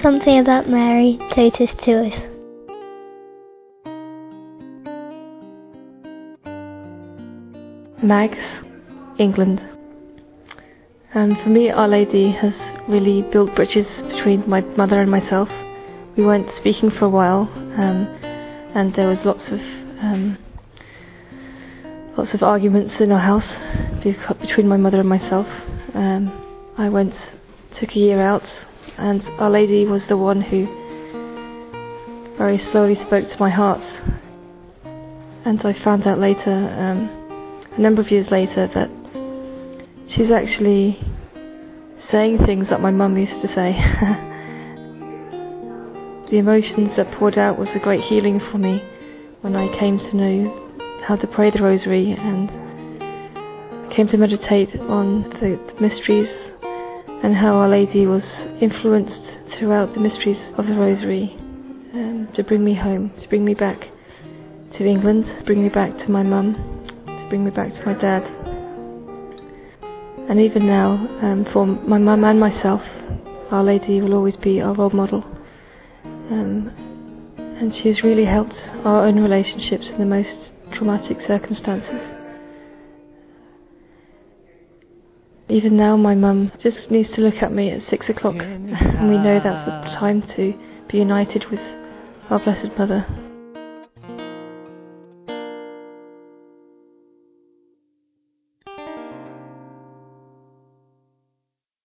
Something about Mary Totus Tuus. Mags, England. And for me, Our Lady has really built bridges between my mother and myself. We weren't speaking for a while, um, and there was lots of um, lots of arguments in our house between my mother and myself. Um, I went, took a year out, and Our Lady was the one who very slowly spoke to my heart. And I found out later, um, a number of years later, that she's actually saying things that my mum used to say. the emotions that poured out was a great healing for me when I came to know how to pray the rosary and came to meditate on the, the mysteries and how Our Lady was influenced throughout the mysteries of the rosary um, to bring me home, to bring me back to England, to bring me back to my mum, to bring me back to my dad. And even now, um, for my mum and myself, Our Lady will always be our role model. Um, and she has really helped our own relationships in the most traumatic circumstances. Even now, my mum just needs to look at me at six o'clock, and we know that's the time to be united with our Blessed Mother.